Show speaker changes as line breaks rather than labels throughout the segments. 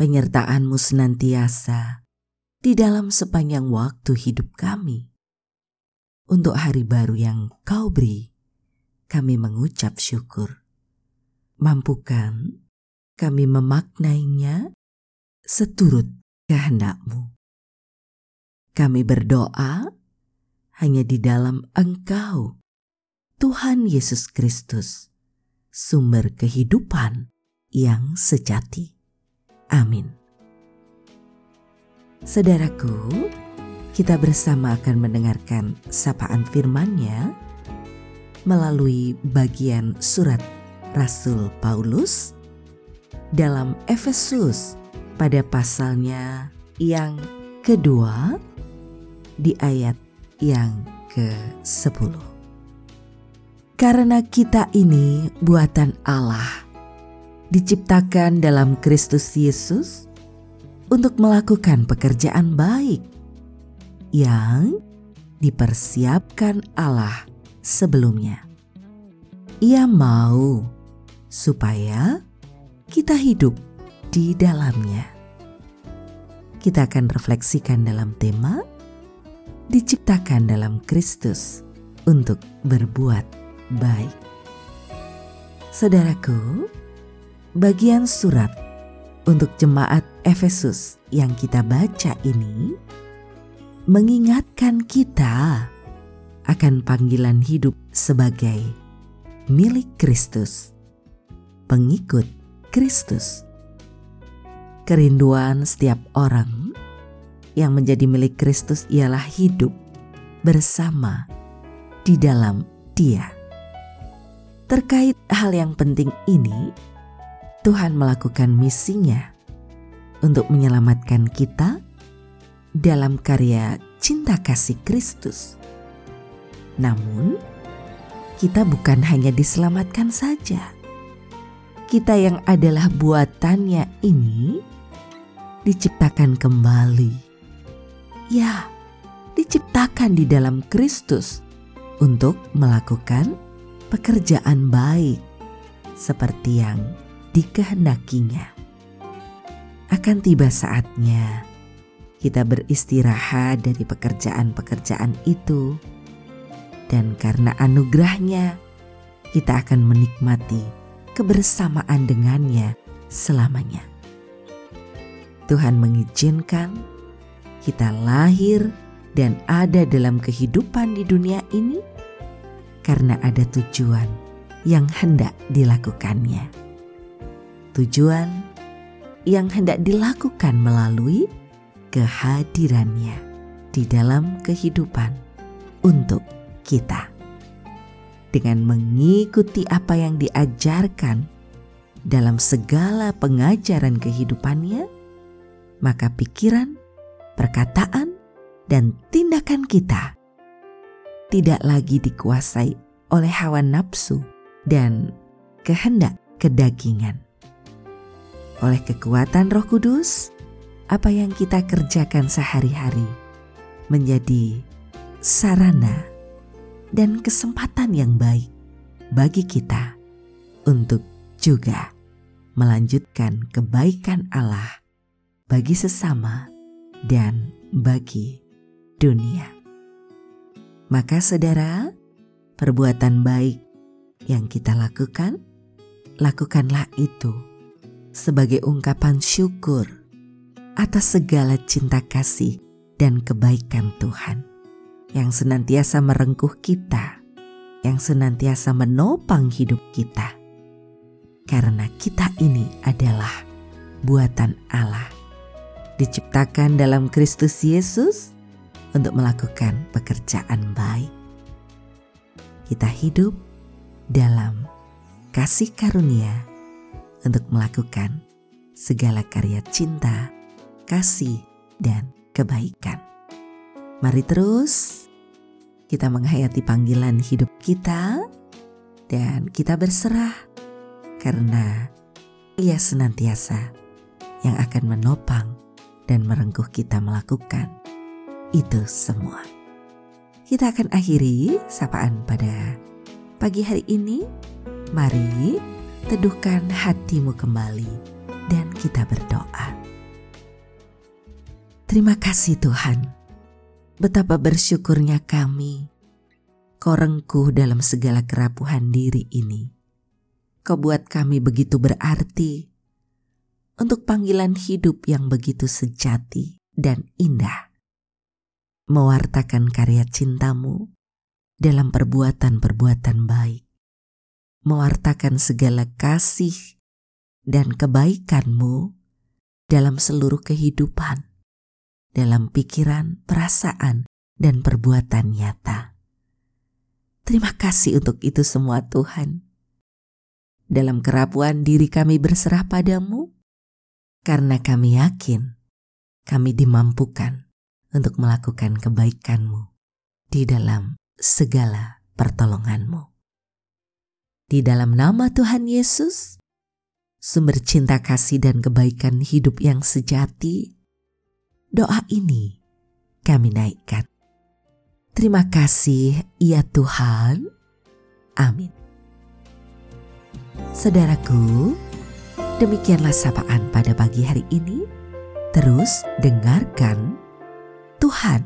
penyertaan-Mu senantiasa di dalam sepanjang waktu hidup kami. Untuk hari baru yang Kau beri, kami mengucap syukur. Mampukan kami memaknainya seturut kehendak-Mu. Kami berdoa hanya di dalam Engkau, Tuhan Yesus Kristus, sumber kehidupan yang sejati. Amin. Saudaraku, kita bersama akan mendengarkan sapaan firman-Nya melalui bagian surat Rasul Paulus dalam Efesus pada pasalnya yang kedua di ayat yang ke-10. Karena kita ini buatan Allah, diciptakan dalam Kristus Yesus untuk melakukan pekerjaan baik yang dipersiapkan Allah sebelumnya. Ia mau supaya kita hidup di dalamnya. Kita akan refleksikan dalam tema diciptakan dalam Kristus untuk berbuat baik. Saudaraku, bagian surat untuk jemaat Efesus yang kita baca ini mengingatkan kita akan panggilan hidup sebagai milik Kristus, pengikut Kristus. Kerinduan setiap orang yang menjadi milik Kristus ialah hidup bersama di dalam Dia. Terkait hal yang penting ini, Tuhan melakukan misinya untuk menyelamatkan kita dalam karya cinta kasih Kristus. Namun, kita bukan hanya diselamatkan saja. Kita yang adalah buatannya ini diciptakan kembali. Ya, diciptakan di dalam Kristus untuk melakukan pekerjaan baik seperti yang dikehendakinya. Akan tiba saatnya kita beristirahat dari pekerjaan-pekerjaan itu, dan karena anugerahnya kita akan menikmati kebersamaan dengannya selamanya. Tuhan mengizinkan kita lahir dan ada dalam kehidupan di dunia ini karena ada tujuan yang hendak dilakukannya tujuan yang hendak dilakukan melalui kehadirannya di dalam kehidupan untuk kita. Dengan mengikuti apa yang diajarkan dalam segala pengajaran kehidupannya, maka pikiran, perkataan, dan tindakan kita tidak lagi dikuasai oleh hawa nafsu dan kehendak kedagingan oleh kekuatan Roh Kudus, apa yang kita kerjakan sehari-hari menjadi sarana dan kesempatan yang baik bagi kita untuk juga melanjutkan kebaikan Allah bagi sesama dan bagi dunia. Maka, saudara, perbuatan baik yang kita lakukan, lakukanlah itu sebagai ungkapan syukur atas segala cinta kasih dan kebaikan Tuhan yang senantiasa merengkuh kita, yang senantiasa menopang hidup kita. Karena kita ini adalah buatan Allah, diciptakan dalam Kristus Yesus untuk melakukan pekerjaan baik. Kita hidup dalam kasih karunia untuk melakukan segala karya cinta kasih dan kebaikan. Mari terus kita menghayati panggilan hidup kita dan kita berserah karena ia senantiasa yang akan menopang dan merengkuh kita melakukan itu semua. Kita akan akhiri sapaan pada pagi hari ini. Mari teduhkan hatimu kembali dan kita berdoa. Terima kasih Tuhan Betapa bersyukurnya kami, kau dalam segala kerapuhan diri ini. Kau buat kami begitu berarti untuk panggilan hidup yang begitu sejati dan indah. Mewartakan karya cintamu dalam perbuatan-perbuatan baik. Mewartakan segala kasih dan kebaikanmu dalam seluruh kehidupan dalam pikiran, perasaan, dan perbuatan nyata. Terima kasih untuk itu semua Tuhan. Dalam kerapuan diri kami berserah padamu, karena kami yakin kami dimampukan untuk melakukan kebaikanmu di dalam segala pertolonganmu. Di dalam nama Tuhan Yesus, sumber cinta kasih dan kebaikan hidup yang sejati, doa ini kami naikkan. Terima kasih ya Tuhan. Amin. Saudaraku, demikianlah sapaan pada pagi hari ini. Terus dengarkan Tuhan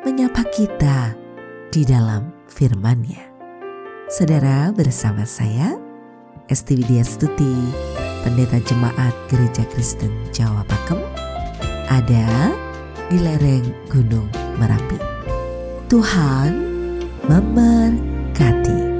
menyapa kita di dalam firman-Nya. Saudara bersama saya, Esti Widya Stuti, Pendeta Jemaat Gereja Kristen Jawa Pakem, ada di lereng Gunung Merapi. Tuhan memberkati.